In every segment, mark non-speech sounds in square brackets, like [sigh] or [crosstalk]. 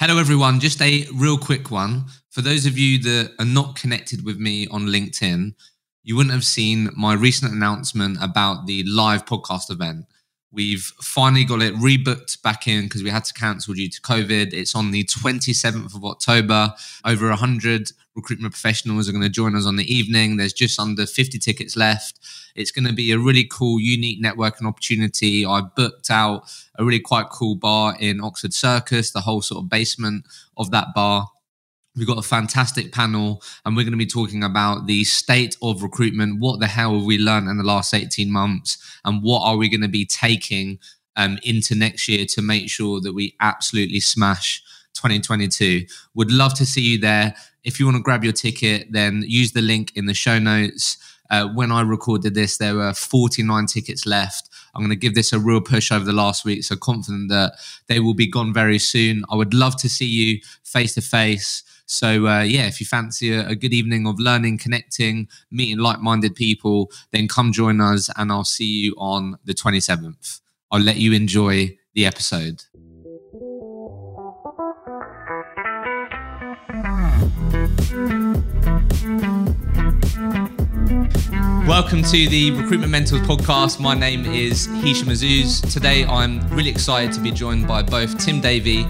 Hello, everyone. Just a real quick one. For those of you that are not connected with me on LinkedIn, you wouldn't have seen my recent announcement about the live podcast event. We've finally got it rebooked back in because we had to cancel due to COVID. It's on the 27th of October. Over 100 recruitment professionals are going to join us on the evening. There's just under 50 tickets left. It's going to be a really cool, unique networking opportunity. I booked out a really quite cool bar in Oxford Circus, the whole sort of basement of that bar. We've got a fantastic panel, and we're going to be talking about the state of recruitment. What the hell have we learned in the last 18 months? And what are we going to be taking um, into next year to make sure that we absolutely smash 2022? Would love to see you there. If you want to grab your ticket, then use the link in the show notes. Uh, when I recorded this, there were 49 tickets left. I'm going to give this a real push over the last week. So confident that they will be gone very soon. I would love to see you face to face. So, uh, yeah, if you fancy a, a, good evening of learning, connecting, meeting like minded people, then come join us and I'll see you on the 27th. I'll let you enjoy the episode. Welcome to the Recruitment Mentors podcast. My name is Hisham Azzouz. Today I'm really excited to be joined by both Tim Davey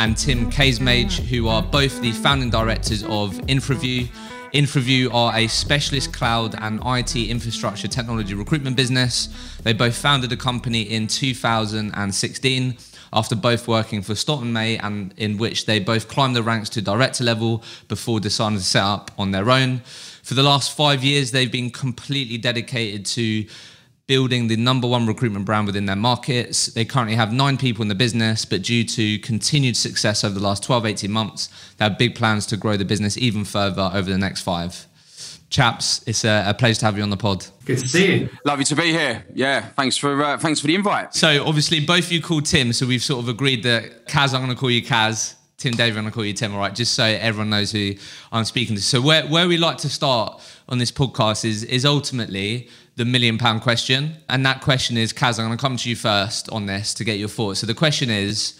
and Tim Cazemage, who are both the founding directors of InfraView. InfraView are a specialist cloud and IT infrastructure technology recruitment business. They both founded the company in 2016 after both working for Stott & May and in which they both climbed the ranks to director level before deciding to set up on their own. For the last five years, they've been completely dedicated to building the number one recruitment brand within their markets. They currently have nine people in the business, but due to continued success over the last 12, 18 months, they have big plans to grow the business even further over the next five. Chaps, it's a, a pleasure to have you on the pod. Good to see you. Lovely to be here. Yeah, thanks for uh, thanks for the invite. So obviously both of you called Tim, so we've sort of agreed that Kaz, I'm going to call you Kaz. Tim Davey, I'm going to call you Tim, all right, just so everyone knows who I'm speaking to. So where, where we like to start on this podcast is is ultimately the million pound question. And that question is, Kaz, I'm going to come to you first on this to get your thoughts. So the question is,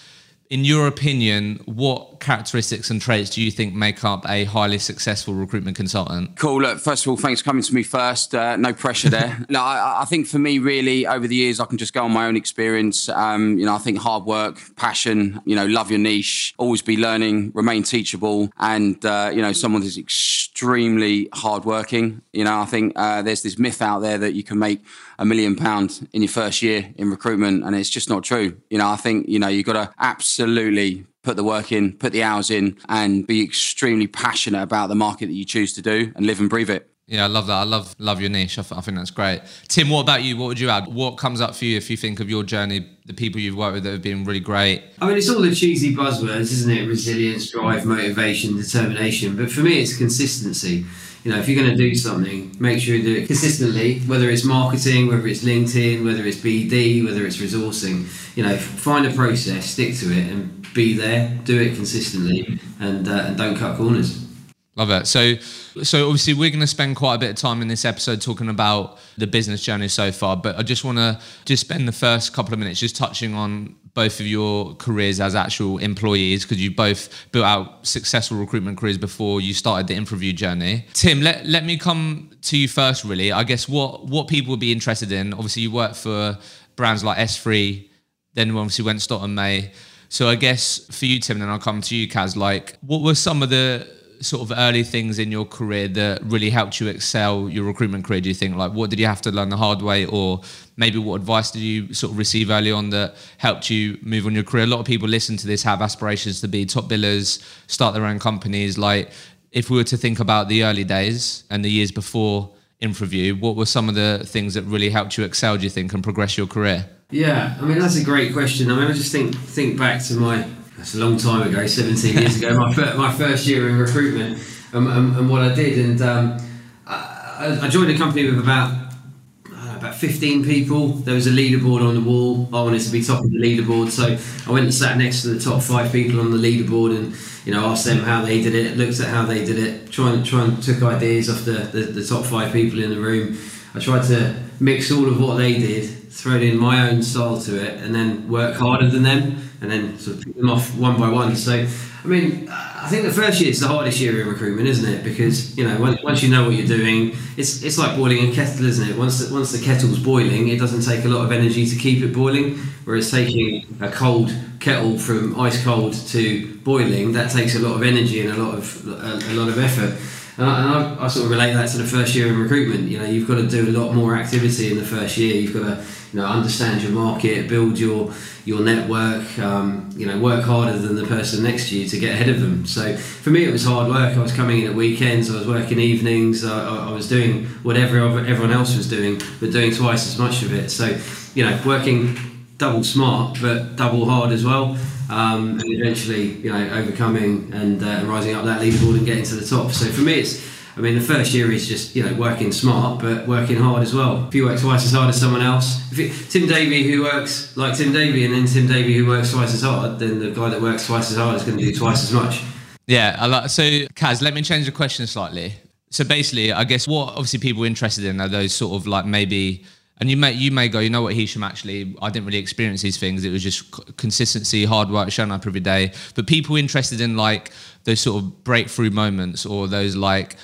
in your opinion, what characteristics and traits do you think make up a highly successful recruitment consultant? Cool. Look, first of all, thanks for coming to me first. Uh, no pressure there. [laughs] no, I, I, think for me, really, over the years, I can just go on my own experience. Um, you know, I think hard work, passion, you know, love your niche, always be learning, remain teachable, and, uh, you know, someone who's extremely hardworking. You know, I think uh, there's this myth out there that you can make a million pounds in your first year in recruitment, and it's just not true. You know, I think you know you've got to absolutely put the work in, put the hours in, and be extremely passionate about the market that you choose to do, and live and breathe it. Yeah, I love that. I love love your niche. I, I, think that's great. Tim, what about you? What would you add? What comes up for you if you think of your journey, the people you've worked with that have been really great? I mean, it's all the cheesy buzzwords, isn't it? Resilience, drive, motivation, determination. But for me, it's consistency you know, if you're going to do something, make sure you do it consistently, whether it's marketing, whether it's LinkedIn, whether it's BD, whether it's resourcing. You know, find a process, stick to it, and be there, do it consistently, and, uh, and don't cut corners. Love it. So, so obviously we're going to spend quite a bit of time in this episode talking about the business journey so far. But I just want to just spend the first couple of minutes just touching on both of your careers as actual employees because you both built out successful recruitment careers before you started the InfraView journey. Tim, let, let me come to you first. Really, I guess what what people would be interested in. Obviously, you work for brands like S3, then obviously went Stott & May. So I guess for you, Tim, and then I'll come to you, Kaz. Like, what were some of the sort of early things in your career that really helped you excel your recruitment career? Do you think like what did you have to learn the hard way, or maybe what advice did you sort of receive early on that helped you move on your career? A lot of people listen to this have aspirations to be top billers, start their own companies. Like if we were to think about the early days and the years before InfraView, what were some of the things that really helped you excel? Do you think and progress your career? Yeah, I mean that's a great question. I mean, I just think think back to my that's a long time ago, 17 years ago, my, fir- my first year in recruitment and, and, and what I did. And um, I, I, joined a company with about uh, about 15 people. There was a leaderboard on the wall. I wanted to be top of the leaderboard, so I went and sat next to the top five people on the leaderboard and you know asked them how they did it, looked at how they did it, trying and took ideas off the, the, the top five people in the room. I tried to mix all of what they did thrown in my own style to it, and then work harder than them, and then sort of pick them off one by one. So, I mean, I think the first year is the hardest year in recruitment, isn't it? Because you know, once, once you know what you're doing, it's it's like boiling a kettle, isn't it? Once the, once the kettle's boiling, it doesn't take a lot of energy to keep it boiling. Whereas taking a cold kettle from ice cold to boiling, that takes a lot of energy and a lot of a, a lot of effort. And, I, and I, I, sort of relate that to the first year in recruitment. You know, you've got to do a lot more activity in the first year. You've got to, you know, understand your market, build your your network. Um, you know, work harder than the person next to you to get ahead of them. So for me, it was hard work. I was coming in at weekends. I was working evenings. I, I was doing whatever everyone else was doing, but doing twice as much of it. So, you know, working double smart but double hard as well. Um, and eventually, you know, overcoming and uh, rising up that leaderboard and getting to the top. So for me, it's, I mean, the first year is just you know working smart but working hard as well. If you work twice as hard as someone else, if it, Tim Davey who works like Tim Davey and then Tim Davey who works twice as hard, then the guy that works twice as hard is going to do twice as much. Yeah, I like, so Kaz, let me change the question slightly. So basically, I guess what obviously people are interested in are those sort of like maybe and you may you may go, you know what, Hisham, actually, I didn't really experience these things. It was just consistency, hard work, showing up every day. But people interested in like those sort of breakthrough moments or those like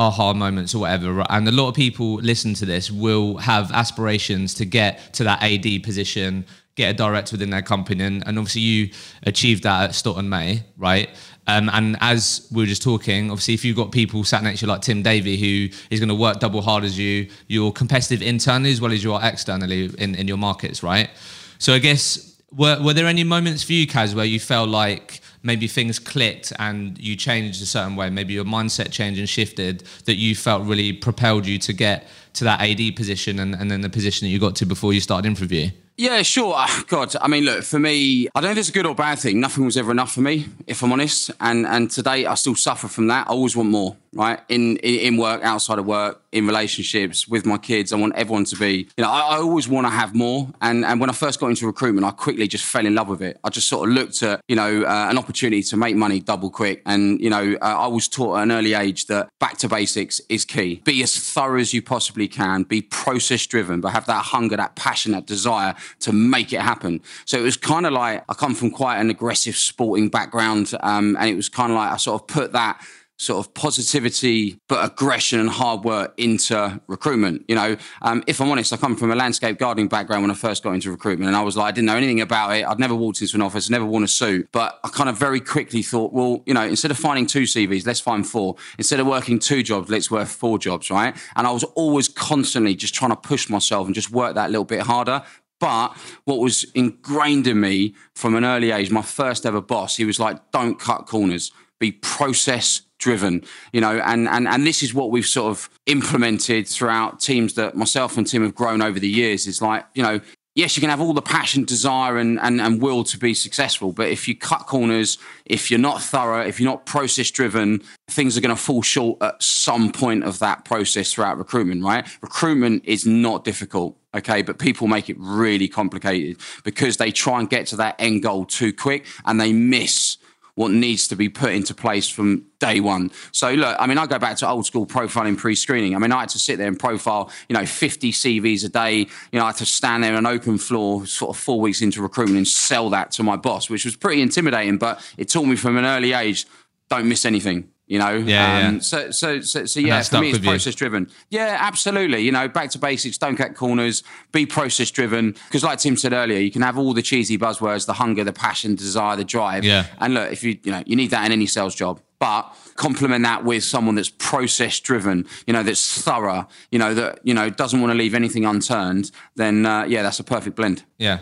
aha moments or whatever. And a lot of people listen to this will have aspirations to get to that AD position, get a director within their company. And, and obviously you achieved that at Stott & May, right? Um, and as we were just talking, obviously, if you've got people sat next to you like Tim Davey, who is going to work double hard as you, you're competitive internally as well as you are externally in, in your markets, right? So I guess, were, were there any moments for you, Kaz, where you felt like maybe things clicked and you changed a certain way, maybe your mindset changed and shifted that you felt really propelled you to get to that AD position and, and then the position that you got to before you started InfraView? Yeah, sure. Ah, God, I mean, look, for me, I don't know if it's a good or bad thing. Nothing was ever enough for me, if I'm honest. And and today I still suffer from that. I always want more, right? In in, in work, outside of work, in relationships with my kids. I want everyone to be, you know, I, I always want to have more. And and when I first got into recruitment, I quickly just fell in love with it. I just sort of looked at, you know, uh, an opportunity to make money double quick. And, you know, uh, I was taught at an early age that back to basics is key. Be as thorough as you possibly can, be process driven, but have that hunger, that passion, that desire to make it happen. So it was kind of like I come from quite an aggressive sporting background, um, and it was kind of like I sort of put that sort of positivity but aggression and hard work into recruitment you know? Um, if i'm honest i come from a landscape gardening background when i first got into recruitment and i was like i didn't know anything about it. I'd never walked into an office never worn a suit but i kind of very quickly thought well you know instead of finding two cvs let's find four. Instead of working two jobs let's work four jobs right? And i was always constantly just trying to push myself and just work that little bit harder. But what was ingrained in me from an early age, my first ever boss, he was like, don't cut corners, be process driven, you know, and, and, and this is what we've sort of implemented throughout teams that myself and Tim have grown over the years. It's like, you know, yes, you can have all the passion, desire, and, and, and will to be successful. But if you cut corners, if you're not thorough, if you're not process driven, things are going to fall short at some point of that process throughout recruitment, right? Recruitment is not difficult. Okay, but people make it really complicated because they try and get to that end goal too quick and they miss what needs to be put into place from day one. So look, I mean, I go back to old school profiling pre-screening. I mean, I had to sit there and profile, you know, 50 CVs a day. You know, I had to stand there on an open floor, sort of four weeks into recruitment, and sell that to my boss, which was pretty intimidating. But it taught me from an early age, don't miss anything you know yeah, um, yeah. so so so, so yeah for me it's process driven yeah absolutely. You know back to basics don't cut corners be process driven because like tim said earlier you can have all the cheesy buzzwords the hunger the passion the desire the drive. Yeah. And look if you you know you need that in any sales job. But complement that with someone that's process driven you know that's thorough you know that you know doesn't want to leave anything unturned then uh, yeah that's a perfect blend. Yeah.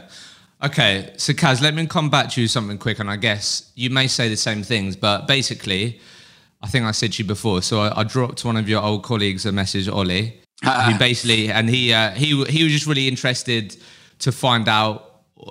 Okay, so Kaz, let me come back to you something quick, and I guess you may say the same things, but basically, I think I said to you before. So I, I dropped one of your old colleagues a message, Ollie, who [laughs] basically, and he uh, he he was just really interested to find out.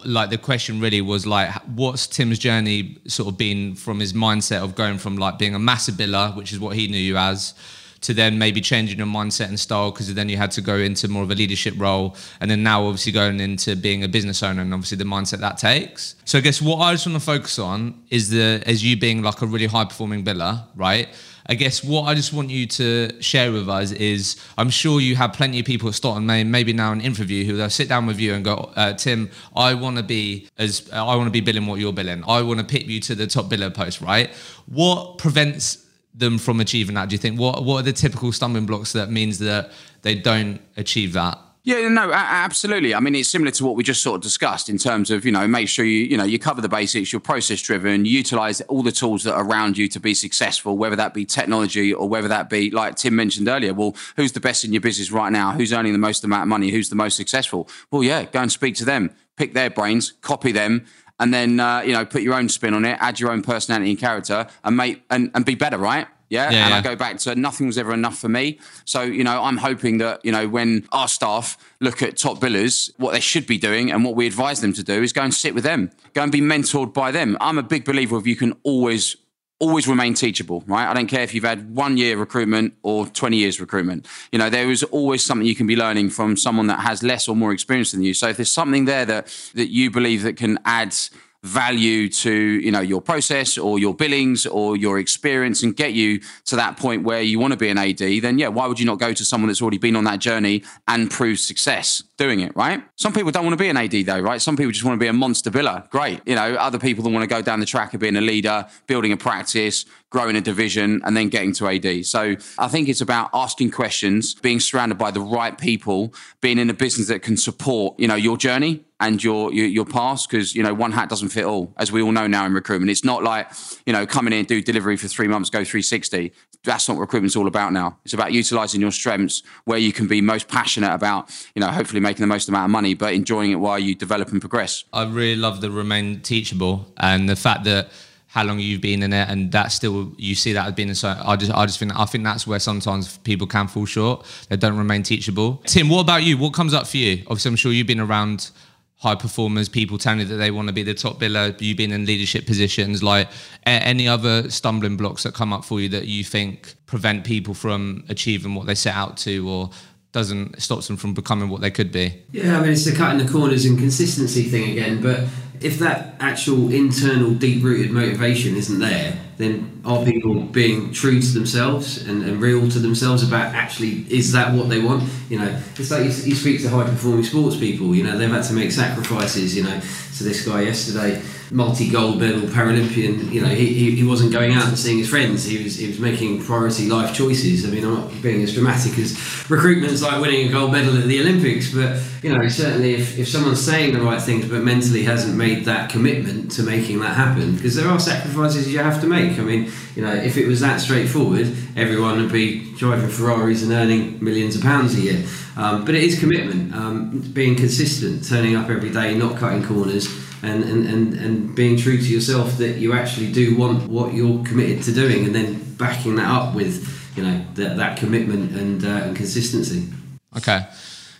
Like the question really was like, what's Tim's journey sort of been from his mindset of going from like being a massive biller, which is what he knew you as, to then maybe changing your mindset and style because then you had to go into more of a leadership role and then now obviously going into being a business owner and obviously the mindset that takes so i guess what i just want to focus on is the as you being like a really high performing biller right I guess what I just want you to share with us is I'm sure you have plenty of people at Stoughton maybe now an interview, who they'll sit down with you and go, uh, Tim, I want to be as I want to be billing what you're billing. I want to pick you to the top biller post, right? What prevents them from achieving that? Do you think what what are the typical stumbling blocks that means that they don't achieve that? Yeah, no, absolutely. I mean, it's similar to what we just sort of discussed in terms of, you know, make sure you, you know, you cover the basics, you're process driven, you utilize all the tools that are around you to be successful, whether that be technology or whether that be, like Tim mentioned earlier, well, who's the best in your business right now? Who's earning the most amount of money? Who's the most successful? Well, yeah, go and speak to them, pick their brains, copy them, and then, uh, you know, put your own spin on it, add your own personality and character and make, and, and be better, right? Yeah? yeah. And I go back to nothing was ever enough for me. So, you know, I'm hoping that, you know, when our staff look at top billers, what they should be doing and what we advise them to do is go and sit with them, go and be mentored by them. I'm a big believer of you can always always remain teachable, right? I don't care if you've had one year recruitment or 20 years recruitment. You know, there is always something you can be learning from someone that has less or more experience than you. So if there's something there that that you believe that can add value to you know your process or your billings or your experience and get you to that point where you want to be an AD, then yeah, why would you not go to someone that's already been on that journey and prove success doing it, right? Some people don't want to be an AD though, right? Some people just want to be a monster biller. Great. You know, other people that want to go down the track of being a leader, building a practice, growing a division and then getting to AD. So I think it's about asking questions, being surrounded by the right people, being in a business that can support, you know, your journey and your your, your past because you know one hat doesn't fit all as we all know now in recruitment. It's not like you know coming in and do delivery for three months go 360 that's not what recruitment's all about now. It's about utilizing your strengths where you can be most passionate about you know hopefully making the most amount of money but enjoying it while you develop and progress. I really love the remain teachable and the fact that how long you've been in it, and that still you see that as being so. I just I just think I think that's where sometimes people can fall short. They don't remain teachable. Tim, what about you? What comes up for you? Obviously, I'm sure you've been around high performers, people telling you that they want to be the top biller, You've been in leadership positions, like any other stumbling blocks that come up for you that you think prevent people from achieving what they set out to or doesn't stops them from becoming what they could be? Yeah, I mean it's the cutting the corners and consistency thing again, but if that actual internal deep rooted motivation isn't there, then are people being true to themselves and, and, real to themselves about actually is that what they want? You know, it's like you, you speak to high performing sports people. You know, they've had to make sacrifices. You know, to this guy yesterday, multi gold medal Paralympian. You know, he, he, wasn't going out and seeing his friends. He was he was making priority life choices. I mean, I'm not being as dramatic as recruitment's like winning a gold medal at the Olympics, but you know, certainly if, if someone's saying the right things but mentally hasn't made that commitment to making that happen, because there are sacrifices you have to make. I mean, you know, if it was that straightforward, everyone would be driving Ferraris and earning millions of pounds a year. Um, but it is commitment, um, being consistent, turning up every day, not cutting corners, and, and, and, and being true to yourself that you actually do want what you're committed to doing, and then backing that up with, you know, that, that commitment and, uh, and consistency. Okay.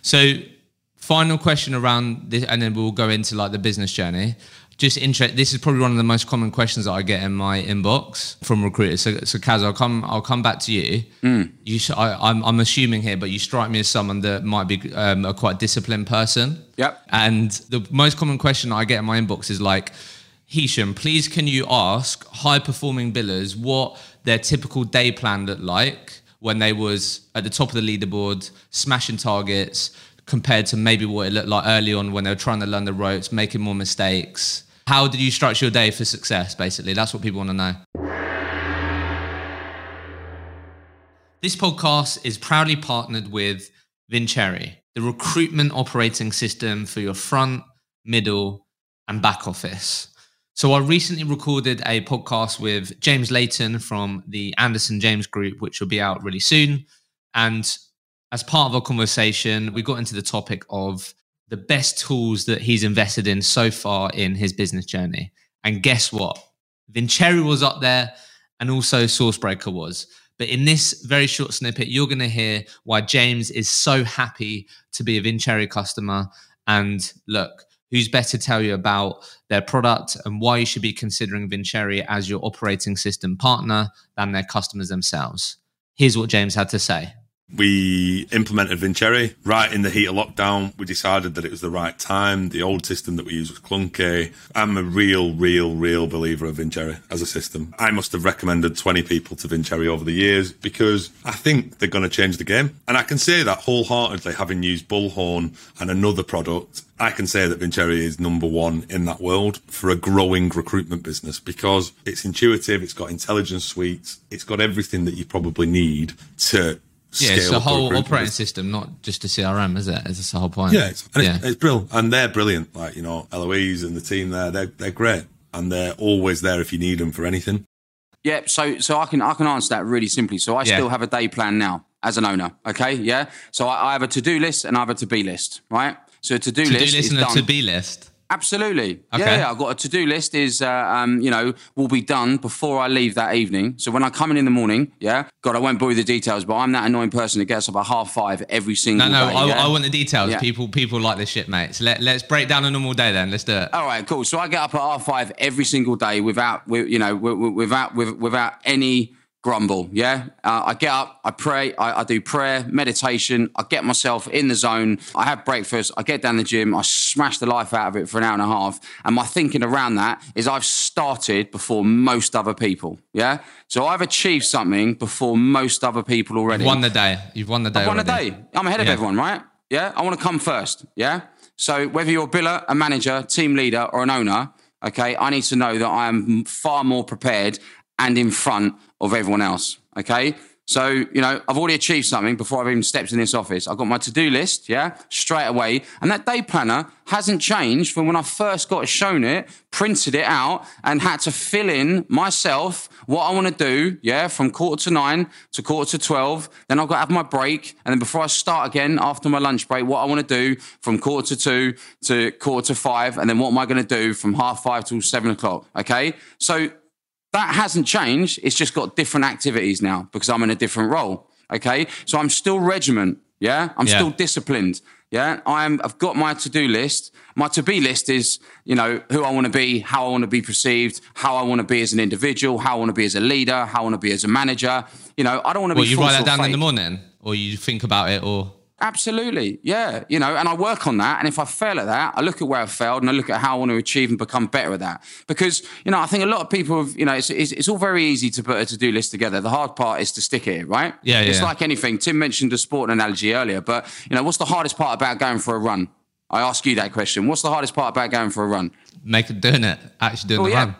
So, final question around this, and then we'll go into like the business journey just interest. This is probably one of the most common questions that I get in my inbox from recruiters. So, so Kaz, I'll come. I'll come back to you. Mm. You, I, am I'm, I'm assuming here, but you strike me as someone that might be um, a quite disciplined person. Yep. And the most common question I get in my inbox is like, Hisham, please can you ask high performing billers what their typical day plan looked like when they was at the top of the leaderboard, smashing targets, compared to maybe what it looked like early on when they were trying to learn the ropes, making more mistakes how did you structure your day for success, basically? That's what people want to know. This podcast is proudly partnered with Vincere, the recruitment operating system for your front, middle, and back office. So I recently recorded a podcast with James Layton from the Anderson James Group, which will be out really soon. And as part of our conversation, we got into the topic of the best tools that he's invested in so far in his business journey. And guess what? Vincere was up there and also Sourcebreaker was. But in this very short snippet, you're going to hear why James is so happy to be a Vincere customer. And look, who's better to tell you about their product and why you should be considering Vincere as your operating system partner than their customers themselves? Here's what James had to say. We implemented Vincere right in the heat of lockdown. We decided that it was the right time. The old system that we used was clunky. I'm a real, real, real believer of Vincere as a system. I must have recommended 20 people to Vincere over the years because I think they're going to change the game. And I can say that wholeheartedly, having used Bullhorn and another product I can say that Vincere is number one in that world for a growing recruitment business because it's intuitive, it's got intelligence suites, it's got everything that you probably need to yeah, it's a whole operating system, not just a CRM, is it? It's the whole point. Yeah, it's, and yeah. It's, it's brilliant, and they're brilliant. Like you know, Eloise and the team there, they're they're great, and they're always there if you need them for anything. Yeah, so so I can I can answer that really simply. So I yeah. still have a day plan now as an owner. Okay, yeah. So I, I have a to do list and I have a to be list, right? So a to do list, list and a to be list. Absolutely. Okay. Yeah, yeah, I've got a to do list is, uh, um, you know, will be done before I leave that evening. So when I come in in the morning, yeah, God, I won't bore you the details, but I'm that annoying person that gets up at half five every single no, no, day. I, yeah? I, want the details. Yeah. People people like this shit, mate. So let, let's break down a normal day then. Let's do it. All right, cool. So I get up at half five every single day without, you know, without, without any grumble. Yeah. Uh, I get up, I pray, I, I, do prayer, meditation, I get myself in the zone, I have breakfast, I get down the gym, I smash the life out of it for an hour and a half. And my thinking around that is I've started before most other people. Yeah. So I've achieved something before most other people already. You've won the day. You've won the day. I've won already. the day. I'm ahead of yeah. everyone, right? Yeah. I want to come first. Yeah. So whether you're a biller, a manager, team leader, or an owner, okay, I need to know that I am far more prepared and in front of everyone else. Okay. So, you know, I've already achieved something before I've even stepped in this office. I've got my to do list, yeah, straight away. And that day planner hasn't changed from when I first got shown it, printed it out, and had to fill in myself what I want to do, yeah, from quarter to nine to quarter to 12. Then I've got to have my break. And then before I start again after my lunch break, what I want to do from quarter to two to quarter to five. And then what am I going to do from half five till seven o'clock? Okay. So, that hasn't changed. It's just got different activities now because I'm in a different role. Okay. So I'm still regiment. Yeah. I'm yeah. still disciplined. Yeah. I'm, I've got my to do list. My to be list is, you know, who I want to be, how I want to be perceived, how I want to be as an individual, how I want to be as a leader, how I want to be as a manager. You know, I don't want to well, be. you write that down fake. in the morning or you think about it or. Absolutely. Yeah. You know, and I work on that. And if I fail at that, I look at where I failed and I look at how I want to achieve and become better at that. Because, you know, I think a lot of people have, you know, it's, it's, it's all very easy to put a to do list together. The hard part is to stick it, right? Yeah. It's yeah. like anything. Tim mentioned a sport analogy earlier, but, you know, what's the hardest part about going for a run? I ask you that question. What's the hardest part about going for a run? Make it doing it, actually doing well, the yeah. run.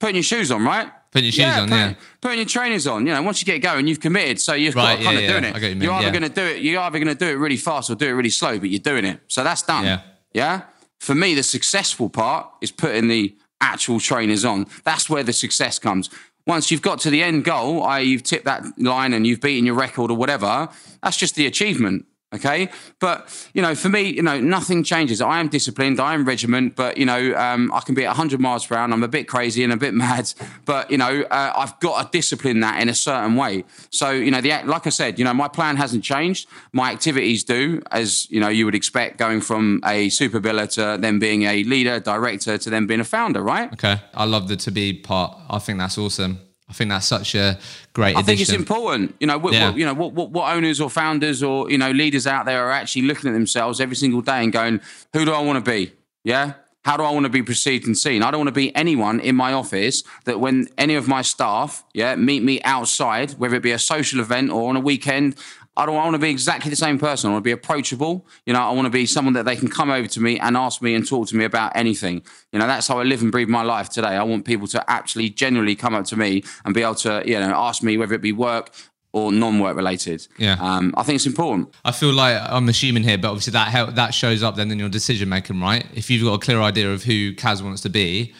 Putting your shoes on, right? Putting your shoes yeah, on, putting, yeah. Putting your trainers on. You know, once you get going, you've committed. So you've right, got kind yeah, of doing it. You are either going to do it. You're either going to do it really fast or do it really slow, but you're doing it. So that's done. Yeah. Yeah. For me, the successful part is putting the actual trainers on. That's where the success comes. Once you've got to the end goal, i.e., you've tipped that line and you've beaten your record or whatever, that's just the achievement. Okay. But, you know, for me, you know, nothing changes. I am disciplined. I am regiment, but, you know, um, I can be at 100 miles per hour. I'm a bit crazy and a bit [laughs] mad, but, you know, uh, I've got to discipline that in a certain way. So, you know, the, like I said, you know, my plan hasn't changed. My activities do, as, you know, you would expect going from a super biller to then being a leader, director to then being a founder, right? Okay. I love the to be part. I think that's awesome. I think that's such a great. I think it's important. You know, what, yeah. what, you know what, what, what owners or founders or you know leaders out there are actually looking at themselves every single day and going, "Who do I want to be? Yeah, how do I want to be perceived and seen? I don't want to be anyone in my office that when any of my staff, yeah, meet me outside, whether it be a social event or on a weekend, I don't want to be exactly the same person. I want to be approachable. You know, I want to be someone that they can come over to me and ask me and talk to me about anything. You know, that's how I live and breathe my life today. I want people to actually genuinely come up to me and be able to, you know, ask me whether it be work or non-work related. Yeah, um, I think it's important. I feel like I'm assuming here, but obviously that help, that shows up then in your decision making, right? If you've got a clear idea of who Kaz wants to be,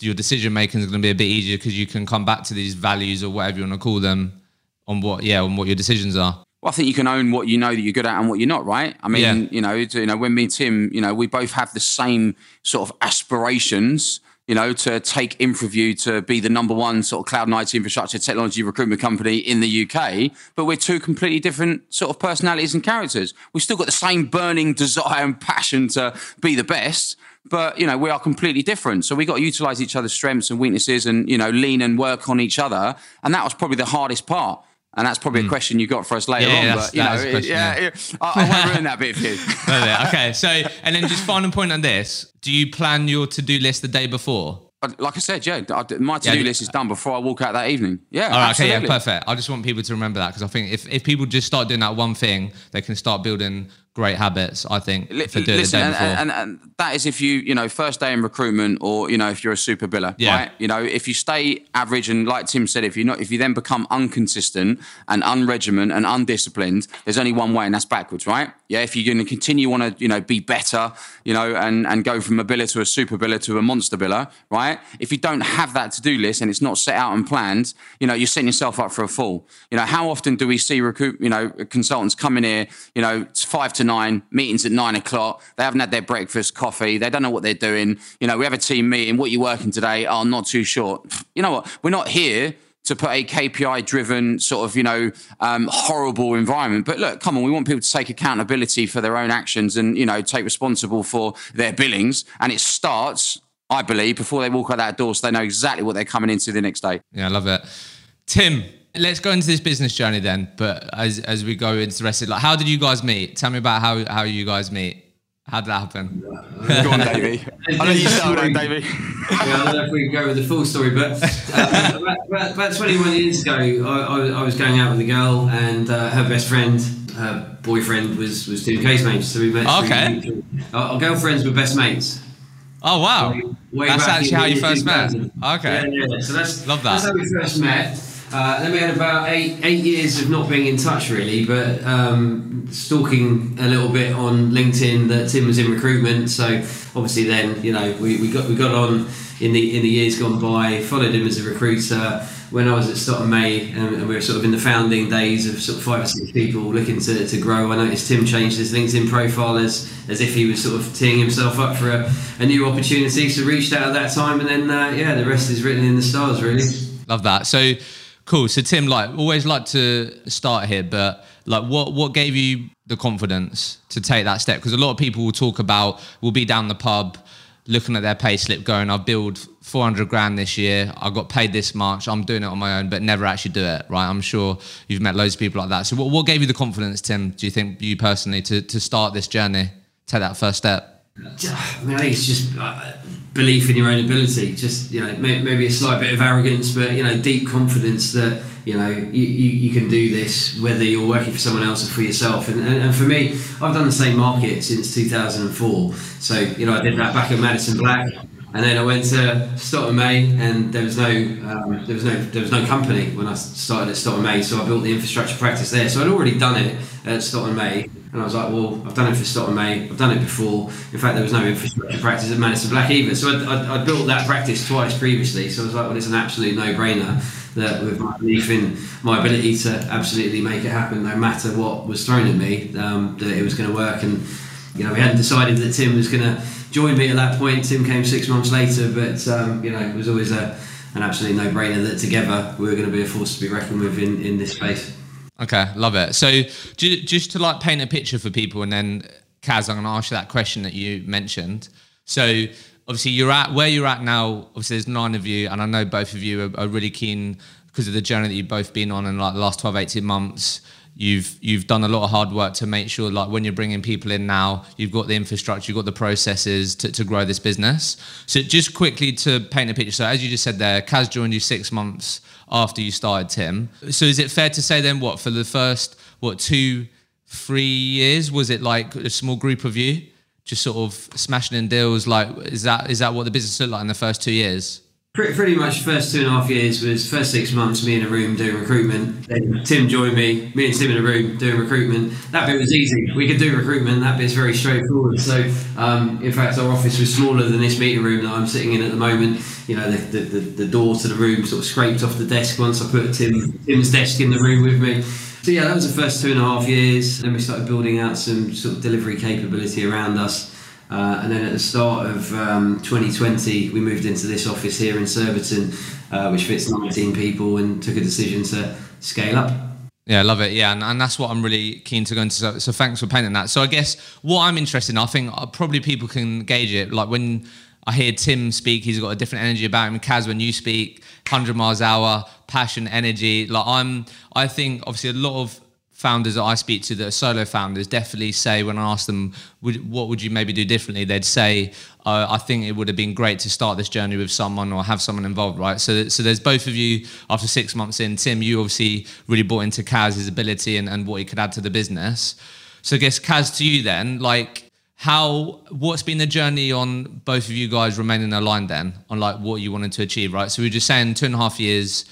your decision making is going to be a bit easier because you can come back to these values or whatever you want to call them on what, yeah, on what your decisions are. Well, I think you can own what you know that you're good at and what you're not, right? I mean, yeah. you know, you know, when me and Tim, you know, we both have the same sort of aspirations, you know, to take InfraView to be the number one sort of cloud and IT infrastructure technology recruitment company in the UK, but we're two completely different sort of personalities and characters. We've still got the same burning desire and passion to be the best, but you know we are completely different so we got to utilize each other's strengths and weaknesses and you know lean and work on each other and that was probably the hardest part And that's probably mm. a hmm. question you got for us later yeah, on. But you know, it, yeah, yeah, I, I won't ruin that bit for you. [laughs] okay, so and then just final point on this: Do you plan your to-do list the day before? Like I said, yeah, my to-do yeah, list is done before I walk out that evening. Yeah, All right, okay, yeah, perfect. I just want people to remember that because I think if, if people just start doing that one thing, they can start building great habits, I think, for doing Listen, the day. And, and, and, that is if you, you know, first day in recruitment or, you know, if you're a super biller, yeah. right? You know, if you stay average and like Tim said, if you're not, if you then become unconsistent and unregimented and undisciplined, there's only one way and that's backwards, right? Yeah. If you're going to continue want to, you know, be better, you know, and, and go from a biller to a super biller to a monster biller, right? If you don't have that to-do list and it's not set out and planned, you know, you're setting yourself up for a fall. You know, how often do we see recruit, you know, consultants coming here, you know, it's five to to nine, meetings at nine o'clock. They haven't had their breakfast, coffee. They don't know what they're doing. You know, we have a team meeting. What you're you working today? Oh, not too sure. You know what? We're not here to put a KPI driven sort of, you know, um, horrible environment. But look, come on, we want people to take accountability for their own actions and, you know, take responsible for their billings. And it starts, I believe, before they walk out that door so they know exactly what they're coming into the next day. Yeah, I love it. Tim, let's go into this business journey then. But as as we go into the rest of it, like, how did you guys meet? Tell me about how how you guys meet. How did that happen? go on, Davey. [laughs] I know you started, Davey. yeah, I don't know if we can go with the full story, but uh, about, about, 21 years ago, I, I, I, was going out with a girl, and uh, her best friend, her boyfriend, was was doing Casemates. So we met. Okay. Our, our girlfriends were best mates. Oh wow! Way, way that's actually how you first met. Okay. Yeah, yeah. So that's love that. That's how we first met. Uh, then we had about eight eight years of not being in touch really, but um, stalking a little bit on LinkedIn that Tim was in recruitment. So obviously then you know we, we got we got on in the in the years gone by. Followed him as a recruiter when I was at Stott & May, and, and we were sort of in the founding days of sort of five or six people looking to, to grow. I noticed Tim changed his LinkedIn profile as as if he was sort of teeing himself up for a, a new opportunity. So reached out at that time, and then uh, yeah, the rest is written in the stars really. Love that. So Cool. So Tim, like, always like to start here, but like, what what gave you the confidence to take that step? Because a lot of people will talk about, will be down the pub, looking at their pay slip, going, "I've billed 400 grand this year. I got paid this much. I'm doing it on my own, but never actually do it." Right? I'm sure you've met loads of people like that. So, what what gave you the confidence, Tim? Do you think you personally to to start this journey, take that first step? I, think it's just uh, belief in your own ability. Just you know, maybe a slight bit of arrogance, but you know, deep confidence that you know you, you, you, can do this, whether you're working for someone else or for yourself. And, and, and, for me, I've done the same market since 2004. So you know, I did that back at Madison Black. And then I went to Stott & May, and there was no um, there was no there was no company when I started at Stott & May. So I built the infrastructure practice there. So I'd already done it at Stott & May, and I was like, well, I've done it for Stott & May. I've done it before. In fact, there was no infrastructure practice at Madison Black either. So I, I, built that practice twice previously. So I was like, well, it's an absolute no-brainer that with my belief in my ability to absolutely make it happen, no matter what was thrown at me, um, that it was going to work. And you know, we hadn't decided that Tim was going to join me at that point. Tim came six months later, but um, you know it was always a, an absolute no-brainer that together we were going to be a force to be reckoned with in, in this space. Okay, love it. So just to like paint a picture for people, and then Kaz, I'm going to ask you that question that you mentioned. So obviously you're at where you're at now. Obviously there's nine of you, and I know both of you are, are really keen because of the journey that you've both been on in like the last 12, 18 months you've you've done a lot of hard work to make sure like when you're bringing people in now you've got the infrastructure you've got the processes to, to grow this business so just quickly to paint a picture so as you just said there kaz joined you six months after you started tim. So is it fair to say then what for the first what two three years was it like a small group of you just sort of smashing in deals? Like is that is that what the business looked like in the first two years Pretty, much first two and a half years was first six months me in a room doing recruitment. Then Tim joined me, me and Tim in a room doing recruitment. That bit was easy. We could do recruitment. That bit's very straightforward. So, um, in fact, our office was smaller than this meeting room that I'm sitting in at the moment. You know, the, the, the, the door to the room sort of scraped off the desk once I put Tim Tim's desk in the room with me. So yeah, that was the first two and a half years. Then we started building out some sort of delivery capability around us. Uh, and then at the start of um, 2020, we moved into this office here in Surbiton, uh, which fits 19 people, and took a decision to scale up. Yeah, I love it. Yeah, and, and that's what I'm really keen to go into. So, so thanks for painting that. So I guess what I'm interested in, I think uh, probably people can gauge it. Like when I hear Tim speak, he's got a different energy about him. Kaz, when you speak, 100 miles hour, passion, energy. Like I'm, I think obviously a lot of founders that I speak to that are solo founders definitely say when I ask them, would, what would you maybe do differently? They'd say, uh, I think it would have been great to start this journey with someone or have someone involved, right? So, so there's both of you after six months in. Tim, you obviously really bought into Kaz's ability and, and what he could add to the business. So I guess Kaz, to you then, like how what's been the journey on both of you guys remaining aligned then on like what you wanted to achieve, right? So we are just saying two and a half years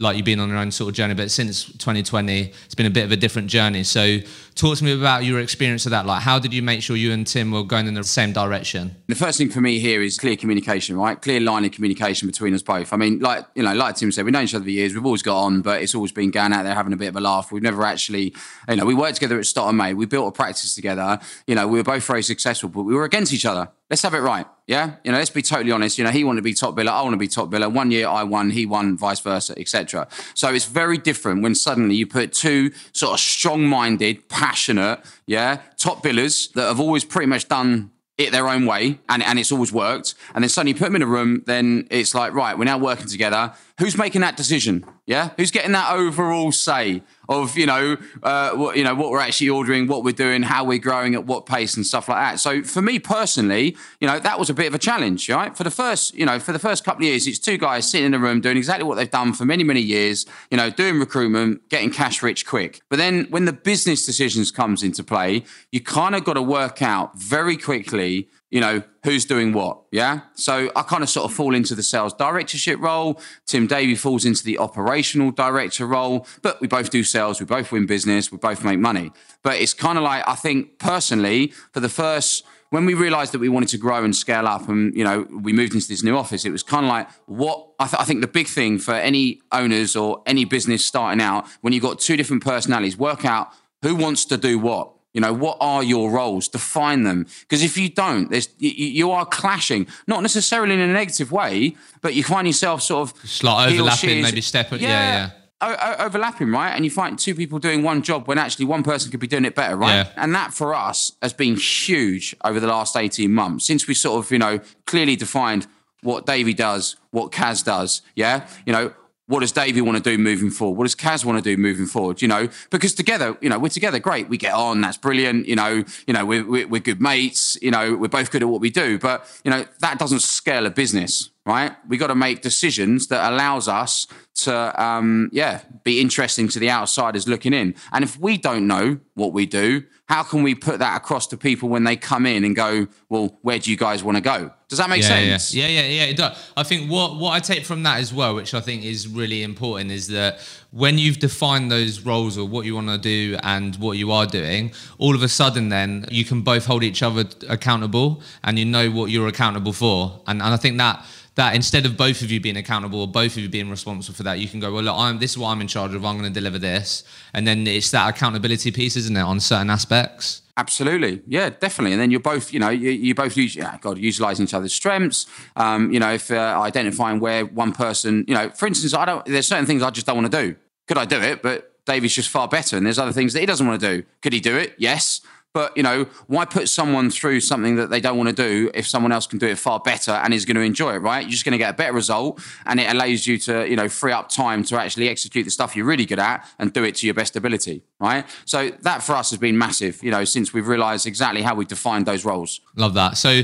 like you've been on your own sort of journey, but since 2020, it's been a bit of a different journey. So, talk to me about your experience of that. Like, how did you make sure you and Tim were going in the same direction? The first thing for me here is clear communication, right? Clear line of communication between us both. I mean, like you know, like Tim said, we've known each other for years. We've always got on, but it's always been going out there having a bit of a laugh. We've never actually, you know, we worked together at and May. We built a practice together. You know, we were both very successful, but we were against each other let's have it right. Yeah. You know, let's be totally honest. You know, he wanted to be top biller. I want to be top biller. One year I won, he won, vice versa, etc. So it's very different when suddenly you put two sort of strong minded, passionate, yeah, top billers that have always pretty much done it their own way and, and it's always worked. And then suddenly you put them in a room, then it's like, right, we're now working together. Who's making that decision? Yeah. Who's getting that overall say? of you know uh, what you know what we're actually ordering, what we're doing, how we're growing at what pace and stuff like that. So for me personally, you know that was a bit of a challenge, right? For the first you know for the first couple of years, it's two guys sitting in a room doing exactly what they've done for many many years, you know, doing recruitment, getting cash rich quick. But then when the business decisions comes into play, you kind of got to work out very quickly you know, who's doing what. Yeah. So I kind of sort of fall into the sales directorship role. Tim Davey falls into the operational director role, but we both do sales. We both win business. We both make money. But it's kind of like, I think personally, for the first, when we realized that we wanted to grow and scale up and, you know, we moved into this new office, it was kind of like what I, th- I think the big thing for any owners or any business starting out, when you've got two different personalities, work out who wants to do what you know, what are your roles? Define them. Because if you don't, there's, you, you, are clashing, not necessarily in a negative way, but you find yourself sort of. It's like overlapping, maybe stepping. Yeah, yeah. yeah. O- overlapping, right? And you find two people doing one job when actually one person could be doing it better, right? Yeah. And that for us has been huge over the last 18 months since we sort of, you know, clearly defined what Davey does, what Kaz does. Yeah. You know, what does Davey want to do moving forward? What does Kaz want to do moving forward? You know, because together, you know, we're together, great. We get on, that's brilliant. You know, you know, we're, we're, we're good mates. You know, we're both good at what we do. But you know, that doesn't scale a business, right? We got to make decisions that allows us to, um, yeah, be interesting to the outsiders looking in. And if we don't know what we do, how can we put that across to people when they come in and go, well, where do you guys want to go? Does that make yeah, sense? Yeah. yeah, yeah, yeah, it does. I think what what I take from that as well, which I think is really important, is that when you've defined those roles or what you want to do and what you are doing, all of a sudden then you can both hold each other accountable and you know what you're accountable for. And and I think that that instead of both of you being accountable or both of you being responsible for that, you can go, well, look, I'm, this is what I'm in charge of. I'm going to deliver this. And then it's that accountability piece, isn't it, on certain aspects? Absolutely, yeah, definitely. And then you're both, you know, you, you both use, yeah, God, utilizing each other's strengths. Um, you know, if uh, identifying where one person, you know, for instance, I don't. There's certain things I just don't want to do. Could I do it? But Davey's just far better, and there's other things that he doesn't want to do. Could he do it? Yes. But you know, why put someone through something that they don't want to do if someone else can do it far better and is going to enjoy it, right? You're just going to get a better result, and it allows you to, you know, free up time to actually execute the stuff you're really good at and do it to your best ability, right? So that for us has been massive, you know, since we've realised exactly how we defined those roles. Love that. So,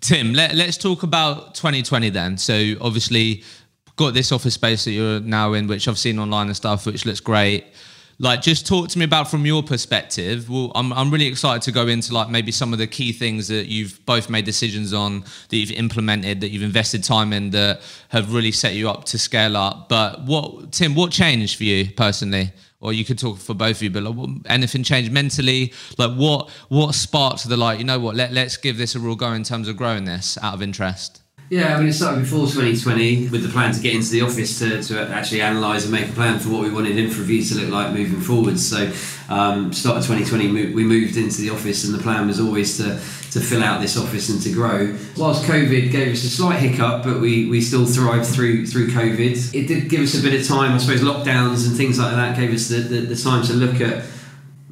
Tim, let, let's talk about 2020 then. So obviously, got this office space that you're now in, which I've seen online and stuff, which looks great like just talk to me about from your perspective. Well I'm, I'm really excited to go into like maybe some of the key things that you've both made decisions on that you've implemented that you've invested time in that have really set you up to scale up. But what tim what changed for you personally? Or you could talk for both of you but like, what, anything changed mentally? Like what what sparked the like you know what let, let's give this a real go in terms of growing this out of interest yeah, I mean, it started before 2020 with the plan to get into the office to, to actually analyse and make a plan for what we wanted InfraView to look like moving forward. So, um, start of 2020, we moved into the office, and the plan was always to, to fill out this office and to grow. Whilst COVID gave us a slight hiccup, but we, we still thrived through through COVID. It did give us a bit of time, I suppose, lockdowns and things like that gave us the, the, the time to look at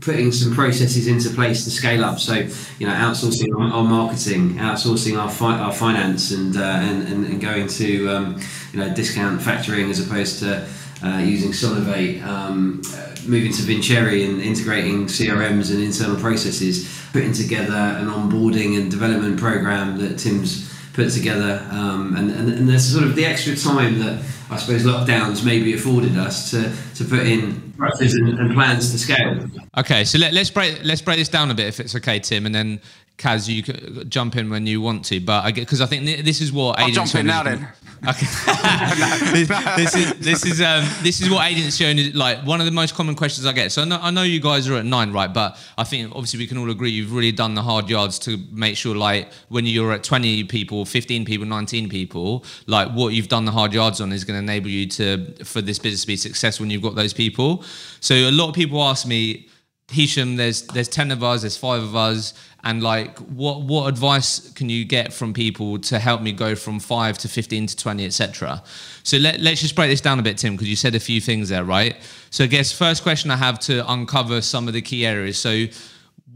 putting some processes into place to scale up. So, you know, outsourcing our, our marketing, outsourcing our fi- our finance, and, uh, and, and and going to um, you know discount factoring as opposed to uh, using Sonovate, um, uh, moving to Vincere and integrating CRMs and internal processes, putting together an onboarding and development program that Tim's put together, um, and, and, and there's sort of the extra time that I suppose lockdowns maybe afforded us to, to put in processes and, and plans to scale. Okay, so let, us break let's break this down a bit if it's okay, Tim, and then Kaz, you can jump in when you want to. But I get because I think this is what I'll jump in now then. [laughs] Okay. [laughs] this, this, is this is um, this is what agents shown like one of the most common questions I get. So I know, I know you guys are at nine, right? But I think obviously we can all agree you've really done the hard yards to make sure like when you're at 20 people, 15 people, 19 people, like what you've done the hard yards on is going to enable you to for this business to be successful when you've got those people. So a lot of people ask me Hishem, there's there's ten of us, there's five of us, and like, what what advice can you get from people to help me go from five to fifteen to twenty, etc. So let let's just break this down a bit, Tim, because you said a few things there, right? So I guess first question I have to uncover some of the key areas. So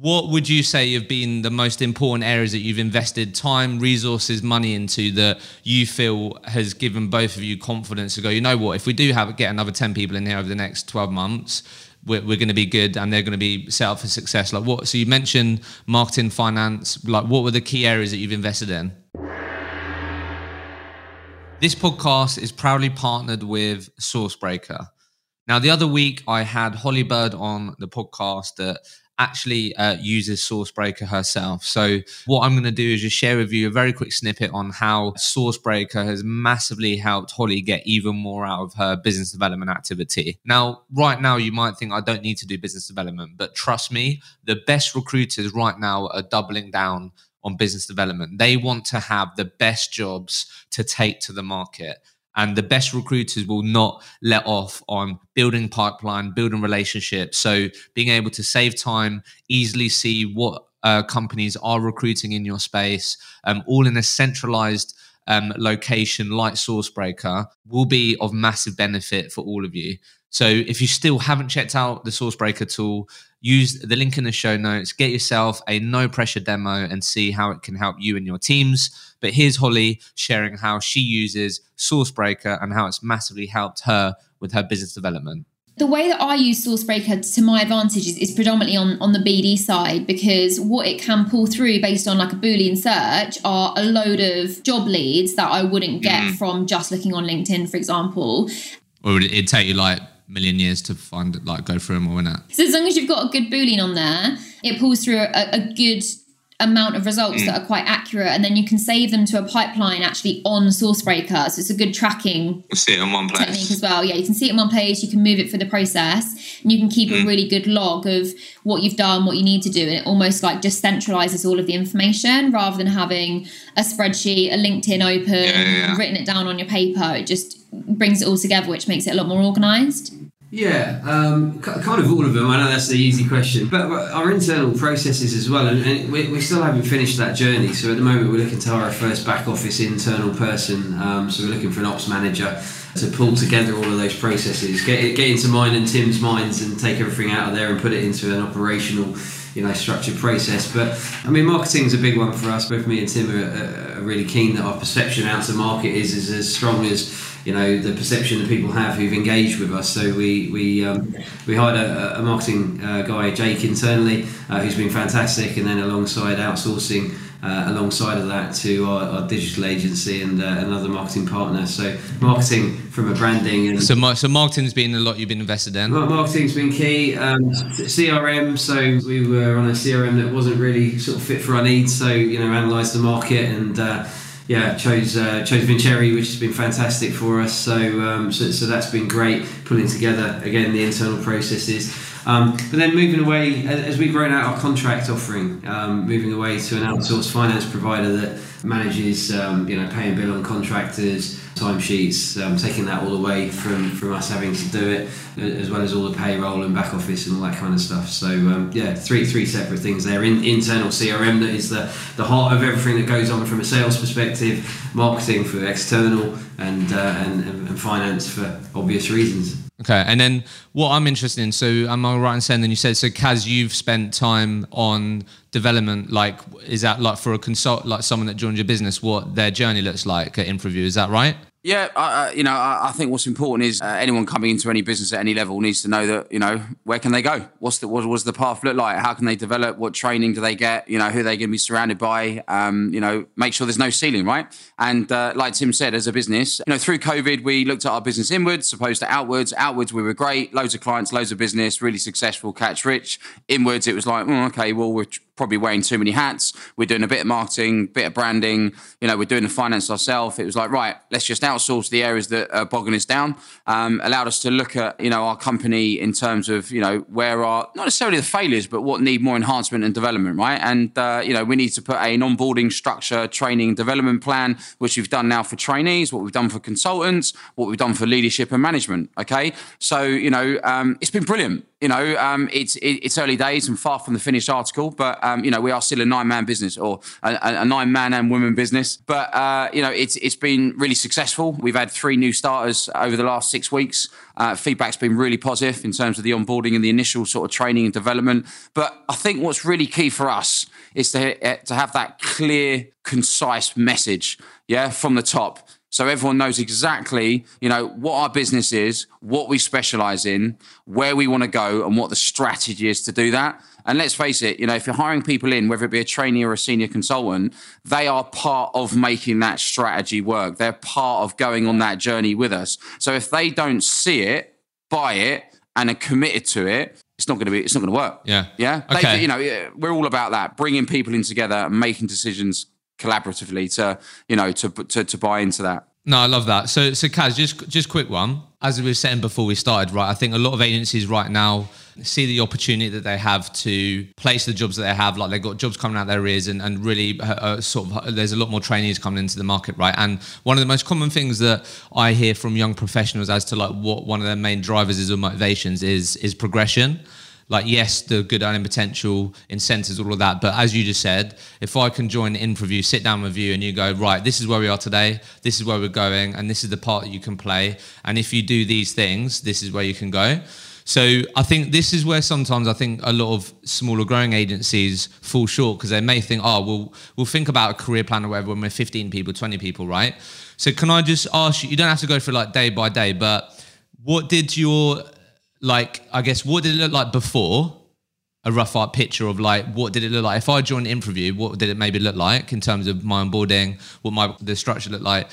what would you say have been the most important areas that you've invested time, resources, money into that you feel has given both of you confidence to go, you know what, if we do have get another 10 people in here over the next 12 months, we're, we're going to be good and they're going to be set up for success. Like what so you mentioned marketing finance like what were the key areas that you've invested in? This podcast is proudly partnered with sourcebreaker. Now the other week i had holly bird on the podcast that actually uh, uses Sourcebreaker herself. So, what I'm going to do is just share with you a very quick snippet on how Sourcebreaker has massively helped Holly get even more out of her business development activity. Now, right now, you might think I don't need to do business development, but trust me, the best recruiters right now are doubling down on business development. They want to have the best jobs to take to the market and the best recruiters will not let off on building pipeline building relationships. So being able to save time easily see what uh, companies are recruiting in your space um, all in a centralized um, location like sourcebreaker will be of massive benefit for all of you so if you still haven't checked out the sourcebreaker tool use the link in the show notes get yourself a no pressure demo and see how it can help you and your teams but here's Holly sharing how she uses Sourcebreaker and how it's massively helped her with her business development the way that I use Sourcebreaker to my advantage is, is, predominantly on, on the BD side because what it can pull through based on like a Boolean search are a load of job leads that I wouldn't get mm. from just looking on LinkedIn, for example. Or it'd take you like million years to find it like go through them all or not. So as long as you've got a good Boolean on there, it pulls through a, a good amount of results mm. that are quite accurate and then you can save them to a pipeline actually on sourcebreaker so it's a good tracking we'll see it in one place technique as well yeah you can see it in one place you can move it for the process and you can keep mm. a really good log of what you've done what you need to do and it almost like just centralizes all of the information rather than having a spreadsheet a linkedin open yeah, yeah, yeah. written it down on your paper it just brings it all together which makes it a lot more organized yeah, um, kind of all of them. I know that's the easy question, but our internal processes as well, and, and we, we, still haven't finished that journey. So at the moment, we're looking to hire our first back office internal person. Um, so we're looking for an ops manager to pull together all of those processes, get get into mine and Tim's minds, and take everything out of there and put it into an operational you know structured process. But I mean, marketing is a big one for us. Both me and Tim are, are really keen that our perception out to market is, is as strong as you know the perception that people have who've engaged with us. So we we um, we hired a, a marketing uh, guy, Jake, internally, uh, who's been fantastic, and then alongside outsourcing. Uh, alongside of that to our, our digital agency and uh, another marketing partner. So marketing from a branding and so, so marketing's been a lot you've been invested in. Marketing's been key. Um, CRM. So we were on a CRM that wasn't really sort of fit for our needs. So you know, analysed the market and uh, yeah, chose uh, chose Vincere, which has been fantastic for us. So, um, so, so that's been great pulling together again the internal processes. Um, but then moving away as, as, we've grown out our contract offering, um, moving away to an outsourced finance provider that manages um, you know pay and bill on contractors, timesheets, um, taking that all away from, from us having to do it, as well as all the payroll and back office and all that kind of stuff. So um, yeah, three three separate things there. In, internal CRM that is the, the heart of everything that goes on from a sales perspective, marketing for external, and, uh, and, and finance for obvious reasons. Okay, and then what I'm interested in. So, am I right in saying? Then you said so, Kaz, you've spent time on development. Like, is that like for a consult, like someone that joined your business, what their journey looks like at InfraView? Is that right? Yeah, you know, I, I, think what's important is uh, anyone coming into any business at any level needs to know that you know where can they go, what's the what was the path look like, how can they develop, what training do they get, you know, who they going to be surrounded by, um, you know, make sure there's no ceiling, right? And uh, like Tim said, as a business, you know, through COVID, we looked at our business inwards, opposed to outwards. Outwards, we were great, loads of clients, loads of business, really successful, catch rich. Inwards, it was like, oh, okay, well, we're probably wearing too many hats. We're doing a bit of marketing, bit of branding. You know, we're doing the finance ourselves. It was like, right, let's just outsource the areas that are bogging us down. Um, allowed us to look at, you know, our company in terms of, you know, where are not necessarily the failures, but what need more enhancement and development, right? And, uh, you know, we need to put an onboarding structure, training, development plan, which we've done now for trainees, what we've done for consultants, what we've done for leadership and management. Okay. So, you know, um, it's been brilliant you know, um, it's it, it's early days and far from the finished article, but um, you know, we are still a nine man business or a, a nine man and women business. But uh, you know, it's it's been really successful. We've had three new starters over the last six weeks. Uh, feedback's been really positive in terms of the onboarding and the initial sort of training and development. But I think what's really key for us is to eh, to have that clear, concise message, yeah, from the top so everyone knows exactly, you know, what our business is, what we specialize in, where we want to go, and what the strategy is to do that. And let's face it, you know, if you're hiring people in, whether it be a trainee or a senior consultant, they are part of making that strategy work. They're part of going on that journey with us. So if they don't see it, buy it, and are committed to it, it's not going to be. It's not going to work. Yeah. Yeah. Okay. They, you know, we're all about that, bringing people in together and making decisions collaboratively to you know to to, to buy into that. No, I love that. So, so Kaz, just just quick one. As we were saying before we started, right? I think a lot of agencies right now see the opportunity that they have to place the jobs that they have. Like they've got jobs coming out their ears, and and really uh, uh sort of there's a lot more trainees coming into the market, right? And one of the most common things that I hear from young professionals as to like what one of their main drivers is or motivations is is progression like yes the good earning potential incentives all of that but as you just said if i can join InfraView sit down with you and you go right this is where we are today this is where we're going and this is the part you can play and if you do these things this is where you can go so I think this is where sometimes I think a lot of smaller growing agencies fall short because they may think, oh, we'll we'll think about a career plan or whatever when we're 15 people, 20 people, right? So can I just ask you? You don't have to go through like day by day, but what did your like I guess what did it look like before? A rough art picture of like what did it look like if I joined InfraView? What did it maybe look like in terms of my onboarding? What my the structure looked like?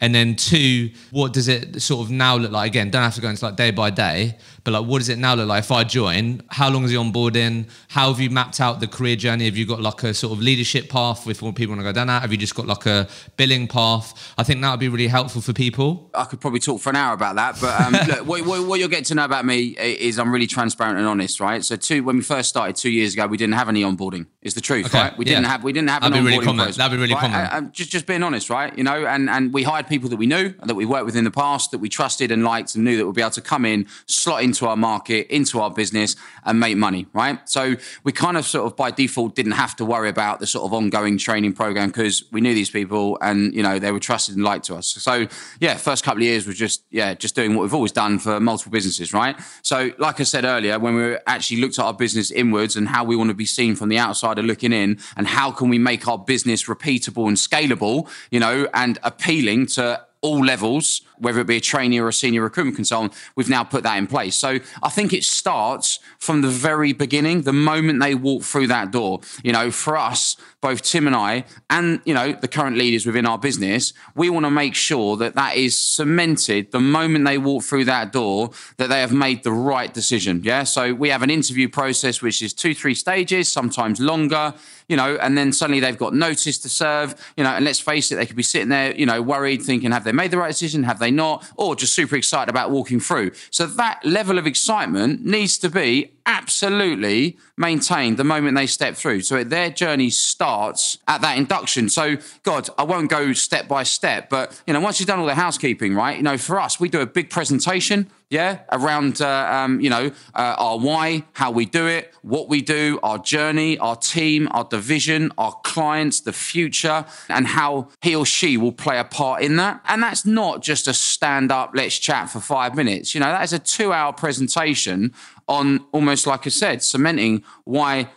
And then two, what does it sort of now look like? Again, don't have to go into like day by day, but like what does it now look like if I join? How long is the onboarding? How have you mapped out the career journey? Have you got like a sort of leadership path with what people want to go down that? Have you just got like a billing path? I think that would be really helpful for people. I could probably talk for an hour about that, but um, look, what, what, what, you'll get to know about me is I'm really transparent and honest, right? So two, when we first started two years ago, we didn't have any onboarding. Is the truth, okay. right? We yeah. didn't have we didn't have That'd an be onboarding really common. Process, That'd be really right? common. I, just just being honest, right? You know, and and we hired people that we knew, that we worked with in the past, that we trusted and liked, and knew that would be able to come in, slot into our market, into our business, and make money, right? So we kind of sort of by default didn't have to worry about the sort of ongoing training program because we knew these people, and you know they were trusted and liked to us. So yeah, first couple of years was just yeah, just doing what we've always done for multiple businesses, right? So like I said earlier, when we actually looked at our business inwards and how we want to be seen from the outsider looking in, and how can we make our business repeatable and scalable, you know, and appealing to all levels, whether it be a trainee or a senior recruitment consultant, we've now put that in place. So I think it starts from the very beginning, the moment they walk through that door. You know, for us, both Tim and I, and you know the current leaders within our business, we want to make sure that that is cemented the moment they walk through that door that they have made the right decision. Yeah. So we have an interview process which is two, three stages, sometimes longer. You know, and then suddenly they've got notice to serve. You know, and let's face it, they could be sitting there, you know, worried, thinking, have they made the right decision? Have they not, or just super excited about walking through. So that level of excitement needs to be absolutely maintained the moment they step through. So their journey starts at that induction. So, God, I won't go step by step, but you know, once you've done all the housekeeping, right? You know, for us, we do a big presentation, yeah, around uh, um, you know uh, our why, how we do it, what we do, our journey, our team, our division, our clients, the future, and how he or she will play a part in that. And that's not just a stand up, let's chat for five minutes. You know, that is a two hour presentation on almost like I said, cementing why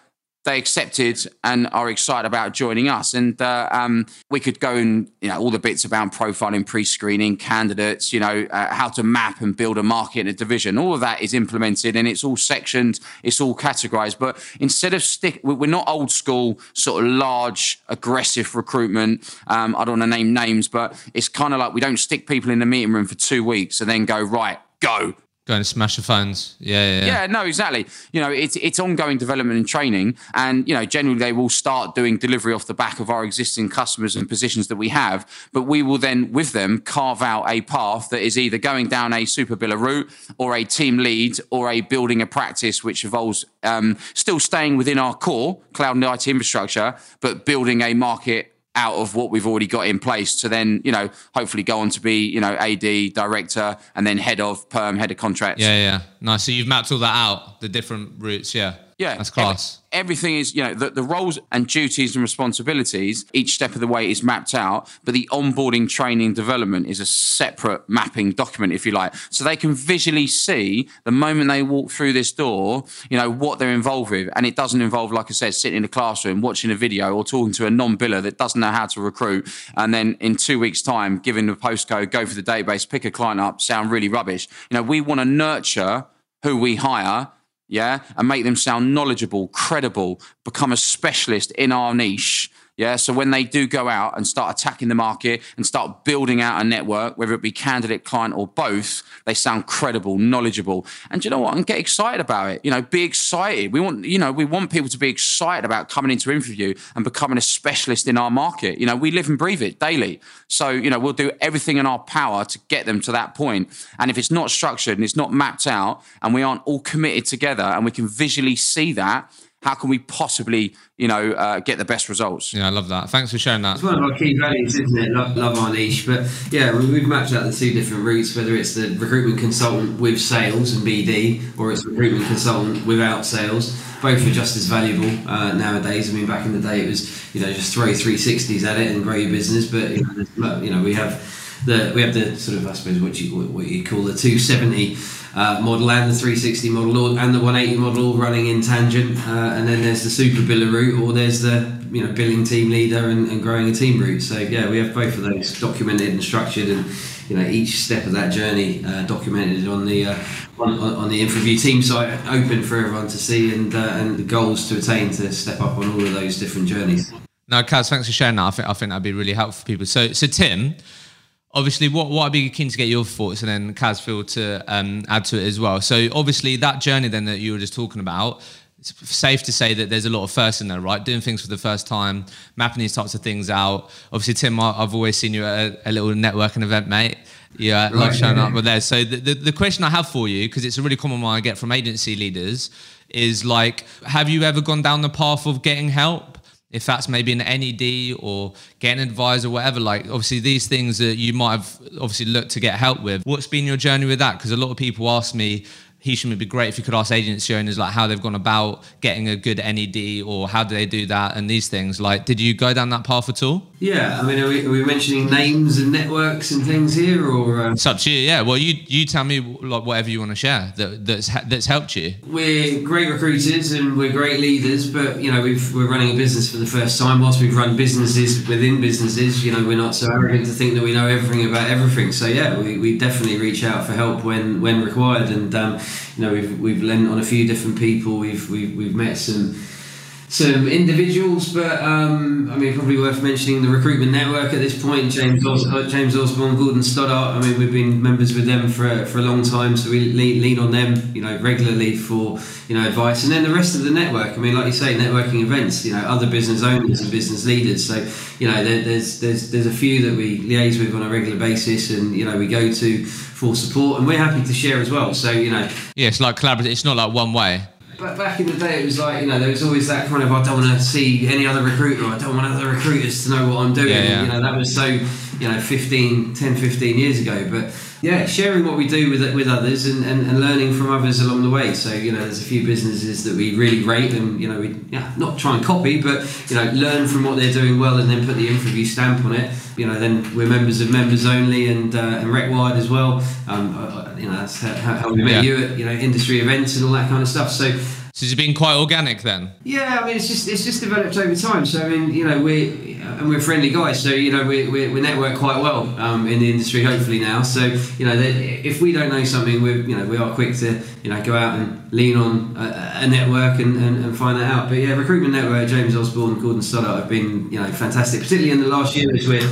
they accepted and are excited about joining us. And uh, um, we could go and you know all the bits about profiling, pre-screening candidates, you know uh, how to map and build a market and a division. All of that is implemented and it's all sectioned, it's all categorized. But instead of stick, we're not old school sort of large aggressive recruitment. Um, I don't want to name names, but it's kind of like we don't stick people in the meeting room for two weeks and then go right go Going to smash the phones. Yeah, yeah, yeah. no, exactly. You know, it's it's ongoing development and training, and you know, generally they will start doing delivery off the back of our existing customers and positions that we have. But we will then, with them, carve out a path that is either going down a super biller route, or a team lead, or a building a practice which involves um, still staying within our core cloud and IT infrastructure, but building a market out of what we've already got in place to then, you know, hopefully go on to be, you know, AD, director, and then head of perm, head of contracts. Yeah, yeah. Nice. So you've mapped all that out, the different routes. Yeah. Yeah, that's class. Every, everything is, you know, the, the roles and duties and responsibilities, each step of the way is mapped out, but the onboarding, training, development is a separate mapping document, if you like. So they can visually see the moment they walk through this door, you know, what they're involved with. And it doesn't involve, like I said, sitting in a classroom, watching a video, or talking to a non biller that doesn't know how to recruit. And then in two weeks' time, giving the postcode, go for the database, pick a client up, sound really rubbish. You know, we want to nurture who we hire yeah, and make them sound knowledgeable, credible, become a specialist in our niche, yeah. So when they do go out and start attacking the market and start building out a network, whether it be candidate, client, or both, they sound credible, knowledgeable. And you know what? And get excited about it. You know, be excited. We want, you know, we want people to be excited about coming into interview and becoming a specialist in our market. You know, we live and breathe it daily. So, you know, we'll do everything in our power to get them to that point. And if it's not structured and it's not mapped out and we aren't all committed together and we can visually see that, how can we possibly, you know, uh, get the best results? Yeah, I love that. Thanks for sharing that. It's one of our key values, isn't it? Love, love our niche. But yeah, we've mapped out the two different routes, whether it's the recruitment consultant with sales and BD, or it's recruitment consultant without sales. Both are just as valuable uh, nowadays. I mean, back in the day, it was you know just throw 360s at it and grow your business. But you know, you know we have the we have the sort of I suppose what you what you call the 270 uh, model and the 360 model and the 180 model all running in tangent. Uh, and then there's the super biller route or there's the you know billing team leader and, and, growing a team route. So yeah, we have both of those documented and structured, and you know each step of that journey uh, documented on the uh, on, on, the InfraView team site, open for everyone to see, and uh, and the goals to attain to step up on all of those different journeys. Now, Kaz, thanks for sharing that. I think I think that'd be really helpful for people. So, so Tim, obviously, what, what I'd be keen to get your thoughts and then Kaz feel to um, add to it as well. So, obviously, that journey then that you were just talking about, it's safe to say that there's a lot of firsts in there, right? Doing things for the first time, mapping these types of things out. Obviously, Tim, I've always seen you at a, a little networking event, mate. Yeah, right, love showing yeah, up with there. So the, the, the question I have for you, because it's a really common one I get from agency leaders, is like, have you ever gone down the path of getting help? If that's maybe an NED or get an advisor, whatever. Like, obviously, these things that you might have obviously looked to get help with. What's been your journey with that? Because a lot of people ask me, Hishem, it'd be great if you could ask agency owners like how they've gone about getting a good NED or how do they do that and these things. Like, did you go down that path at all? Yeah, I mean, are we, are we mentioning names and networks and things here, or uh... it's up to you? Yeah, well, you you tell me like whatever you want to share that that's that's helped you. We're great recruiters and we're great leaders, but you know, we've, we're running a business for the first time. Whilst we've run businesses within businesses, you know, we're not so arrogant to think that we know everything about everything. So yeah, we, we definitely reach out for help when when required, and um, you know, we've we've lent on a few different people. We've we've, we've met some some individuals, but um, I mean, probably worth mentioning the recruitment network at this point. James Os- uh, James Osborne, Gordon Stoddart. I mean, we've been members with them for, for a long time, so we lean, lean on them, you know, regularly for you know advice. And then the rest of the network. I mean, like you say, networking events. You know, other business owners and business leaders. So you know, there, there's there's there's a few that we liaise with on a regular basis, and you know, we go to for support, and we're happy to share as well. So you know, Yeah, it's like collaborative. It's not like one way. But back in the day, it was like, you know, there was always that kind of, I don't want to see any other recruiter, I don't want other recruiters to know what I'm doing. Yeah, yeah. You know, that was so, you know, 15, 10, 15 years ago. But yeah, sharing what we do with with others and, and, and learning from others along the way. So, you know, there's a few businesses that we really rate and, you know, we yeah, not try and copy, but, you know, learn from what they're doing well and then put the InfraView stamp on it. You know, then we're members of Members Only and, uh, and RecWide as well. Um, uh, you know, that's how, how we met Yeah. you at, you know, industry events and all that kind of stuff. So, So it's been quite organic then. yeah, I mean, it's just it's just developed over time. So I mean, you know, we and we're friendly guys. So you know, we we, we network quite well um, in the industry. Hopefully now. So you know, if we don't know something, we you know we are quick to you know go out and lean on a, a network and, and, and find that out. But yeah, recruitment network, James Osborne, Gordon Stoddart have been you know fantastic, particularly in the last year as we're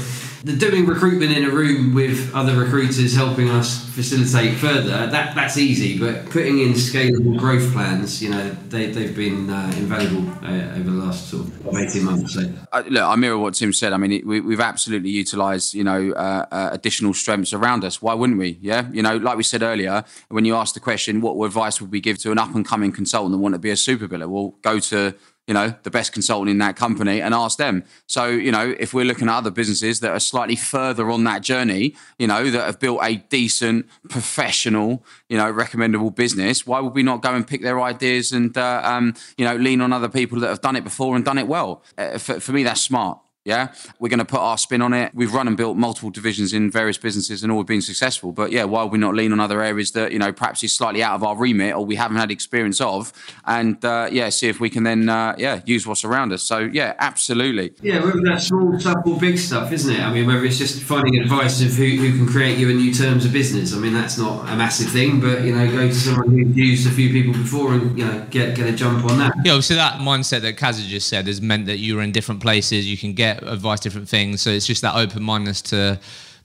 the doing recruitment in a room with other recruiters helping us facilitate further that that's easy but putting in scalable growth plans you know they, they've been uh, invaluable uh, over the last sort of 18 months so Uh, look, I mirror what Tim said. I mean, it, we, we've absolutely utilised, you know, uh, uh, additional strengths around us. Why wouldn't we? Yeah, you know, like we said earlier, when you asked the question, what advice would we give to an up and coming consultant that want to be a super biller? Well, go to you know the best consultant in that company and ask them. So you know, if we're looking at other businesses that are slightly further on that journey, you know, that have built a decent, professional, you know, recommendable business, why would we not go and pick their ideas and uh, um, you know lean on other people that have done it before and done it well? Uh, for, for me, that's smart. Yeah, we're going to put our spin on it. We've run and built multiple divisions in various businesses and all have been successful. But yeah, why would we not lean on other areas that you know perhaps is slightly out of our remit or we haven't had experience of, and uh, yeah, see if we can then uh, yeah use what's around us. So yeah, absolutely. yeah whether that's small stuff or big stuff isn't it i mean whether it's just finding advice of who, who can create you a new terms of business i mean that's not a massive thing but you know go to someone who's used a few people before and you know get get a jump on that Yeah, obviously that mindset that Kaz has just said has meant that you were in different places, you can get advice, different things. So it's just that open mindedness to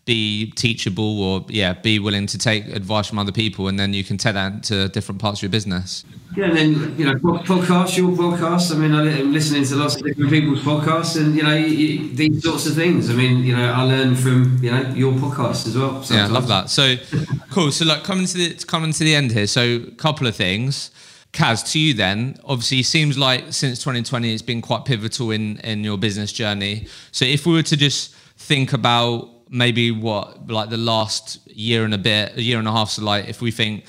be teachable or yeah, be willing to take advice from other people, and then you can take that to different parts of your business. Yeah, and then you know, pod- podcasts, your podcast. I mean, I'm listening to lots of different people's podcasts, and you know, you, these sorts of things. I mean, you know, I learn from you know your podcast as well. Yeah, I love that. So cool. So like coming to the coming to the end here. So a couple of things. Kaz, to you then, obviously it seems like since 2020 it's been quite pivotal in in your business journey. So if we were to just think about maybe what like the last year and a bit, a year and a half, so like if we think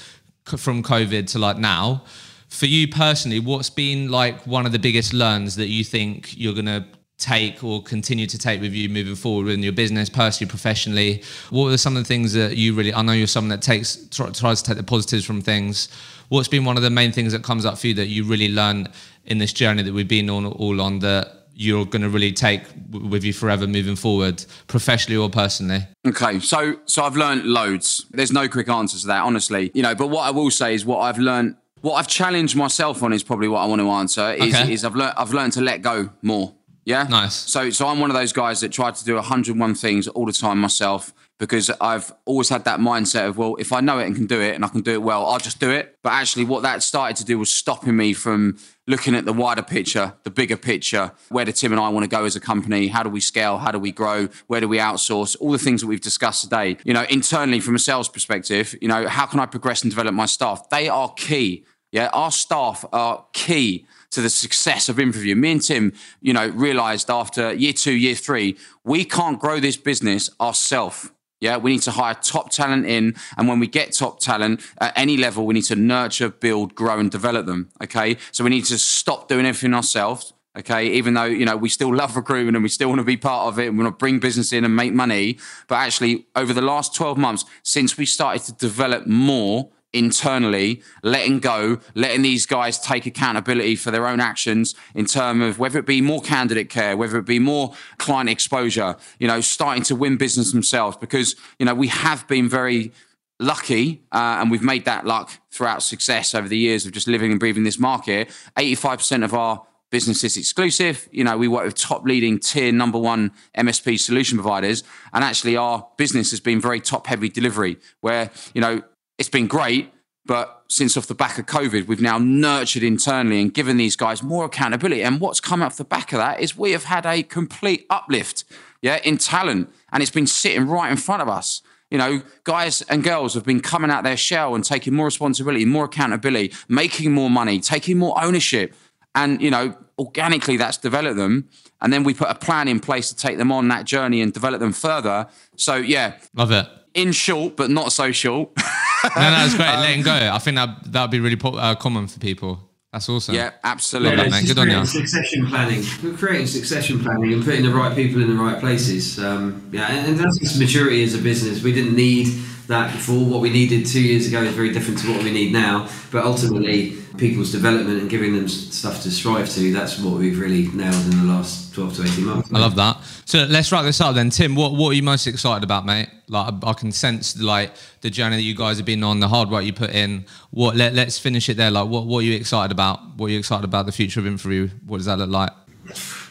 from COVID to like now, for you personally, what's been like one of the biggest learns that you think you're gonna take or continue to take with you moving forward in your business, personally, professionally? What are some of the things that you really? I know you're someone that takes tr- tries to take the positives from things. What's been one of the main things that comes up for you that you really learn in this journey that we've been on all on that you're going to really take with you forever moving forward, professionally or personally? Okay, so so I've learned loads. There's no quick answers to that, honestly. You know, but what I will say is what I've learned, what I've challenged myself on is probably what I want to answer. Is, Okay. is I've learned I've learned to let go more. Yeah, Nice. So so I'm one of those guys that tried to do 101 things all the time myself because I've always had that mindset of well, if I know it and can do it and I can do it well, I'll just do it. But actually, what that started to do was stopping me from looking at the wider picture, the bigger picture. Where do Tim and I want to go as a company? How do we scale? How do we grow? Where do we outsource? All the things that we've discussed today. You know, internally from a sales perspective, you know, how can I progress and develop my staff? They are key. Yeah, our staff are key to the success of InfraView. Me and Tim, you know, realized after year two, year three, we can't grow this business ourselves. Yeah, we need to hire top talent in. And when we get top talent at any level, we need to nurture, build, grow, and develop them. Okay. So we need to stop doing everything ourselves. Okay. Even though, you know, we still love recruitment and we still want to be part of it and we want to bring business in and make money. But actually, over the last 12 months, since we started to develop more internally, letting go, letting these guys take accountability for their own actions in terms of whether it be more candidate care, whether it be more client exposure, you know, starting to win business themselves because, you know, we have been very lucky uh, and we've made that luck throughout success over the years of just living and breathing this market. 85% of our businesses exclusive. You know, we work with top leading tier number one MSP solution providers. And actually, our business has been very top heavy delivery, where, you know, it's been great. But since off the back of COVID, we've now nurtured internally and given these guys more accountability. And what's come off the back of that is we have had a complete uplift, yeah, in talent. And it's been sitting right in front of us. You know, guys and girls have been coming out their shell and taking more responsibility, more accountability, making more money, taking more ownership. And, you know, organically that's developed them. And then we put a plan in place to take them on that journey and develop them further. So, yeah. Love it. In short, but not so short. [laughs] no, no, it's great. [laughs] Um, Letting go. I think that that would be really po- uh, common for people. That's awesome. Yeah, absolutely. Love that, Good on you. Succession planning. We're creating succession planning and putting the right people in the right places. Um, yeah, and, and that's maturity as a business. We didn't need that before. What we needed two years ago is very different to what we need now. But ultimately, people's development and giving them stuff to strive to, that's what we've really nailed in the last 12 to 18 months. I love that. So let's wrap this up then. Tim, what, what are you most excited about, mate? Like I, can sense like the journey that you guys have been on, the hard work you put in. What let, let's finish it there. Like what, what are you excited about? What are you excited about the future of InfraView? What does that look like?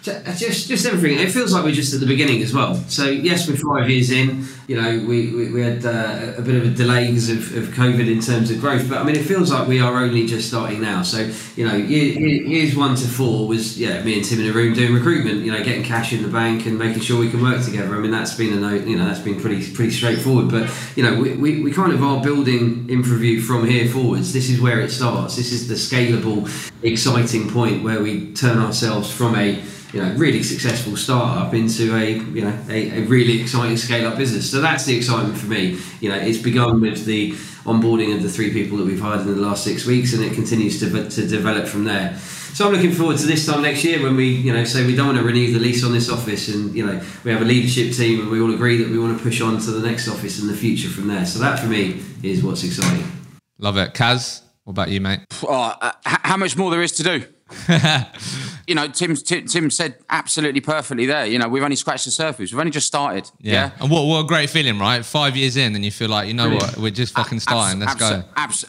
Just just everything. It feels like we're just at the beginning as well. So yes, we're five years in. You know, we, we, we had uh, a bit of a delay because of, of COVID in terms of growth, but I mean, it feels like we are only just starting now. So you know, year, years one to four was yeah, me and Tim in a room doing recruitment. You know, getting cash in the bank and making sure we can work together. I mean, that's been a you know that's been pretty pretty straightforward. But you know, we, we, we kind of are building InfraView from here forwards. This is where it starts. This is the scalable, exciting point where we turn ourselves from a you know really successful startup into a you know a, a really exciting scale up business. So that's the excitement for me. You know, it's begun with the onboarding of the three people that we've hired in the last six weeks, and it continues to to develop from there. So I'm looking forward to this time next year when we, you know, say we don't want to renew the lease on this office, and you know, we have a leadership team, and we all agree that we want to push on to the next office in the future from there. So that for me is what's exciting. Love it, Kaz. What about you, mate? Oh, uh, how much more there is to do? [laughs] you know, Tim, Tim, Tim said absolutely perfectly there. You know, we've only scratched the surface. We've only just started. Yeah. yeah? And what, what a great feeling, right? Five years in, and you feel like, you know Brilliant. what, we're just fucking starting. Let's go.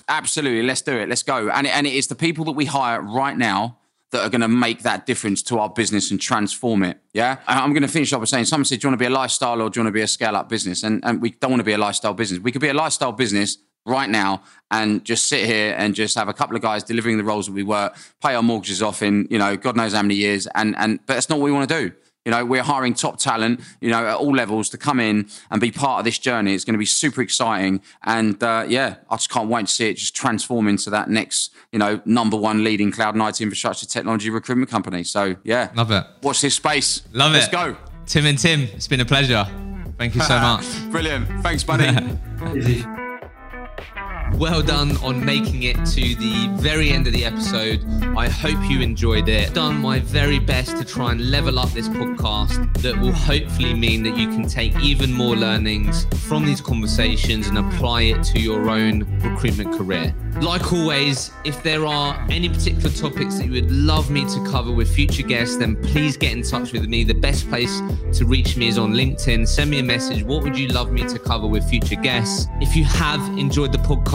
absolutely. Let's do it. Let's go. And, and it is the people that we hire right now that are going to make that difference to our business and transform it. Yeah. I'm going to finish up by saying someone said, Do you want to be a lifestyle or do you want to be a scale up business? And, and we don't want to be a lifestyle business. We could be a lifestyle business right now and just sit here and just have a couple of guys delivering the roles that we work, pay our mortgages off in, you know, God knows how many years. And, and, but that's not what we want to do. You know, we're hiring top talent, you know, at all levels to come in and be part of this journey. It's going to be super exciting. And uh, yeah, I just can't wait to see it just transform into that next, you know, number one leading cloud and IT infrastructure technology recruitment company. So yeah. Love it. Watch this space. Love Let's it. Let's go. Tim and Tim, it's been a pleasure. Thank you so [laughs] much. Brilliant. Thanks, buddy. [laughs] Well done on making it to the very end of the episode. I hope you enjoyed it. Done my very best to try and level up this podcast that will hopefully mean that you can take even more learnings from these conversations and apply it to your own recruitment career. Like always, if there are any particular topics that you would love me to cover with future guests, then please get in touch with me. The best place to reach me is on LinkedIn. Send me a message. What would you love me to cover with future guests? If you have enjoyed the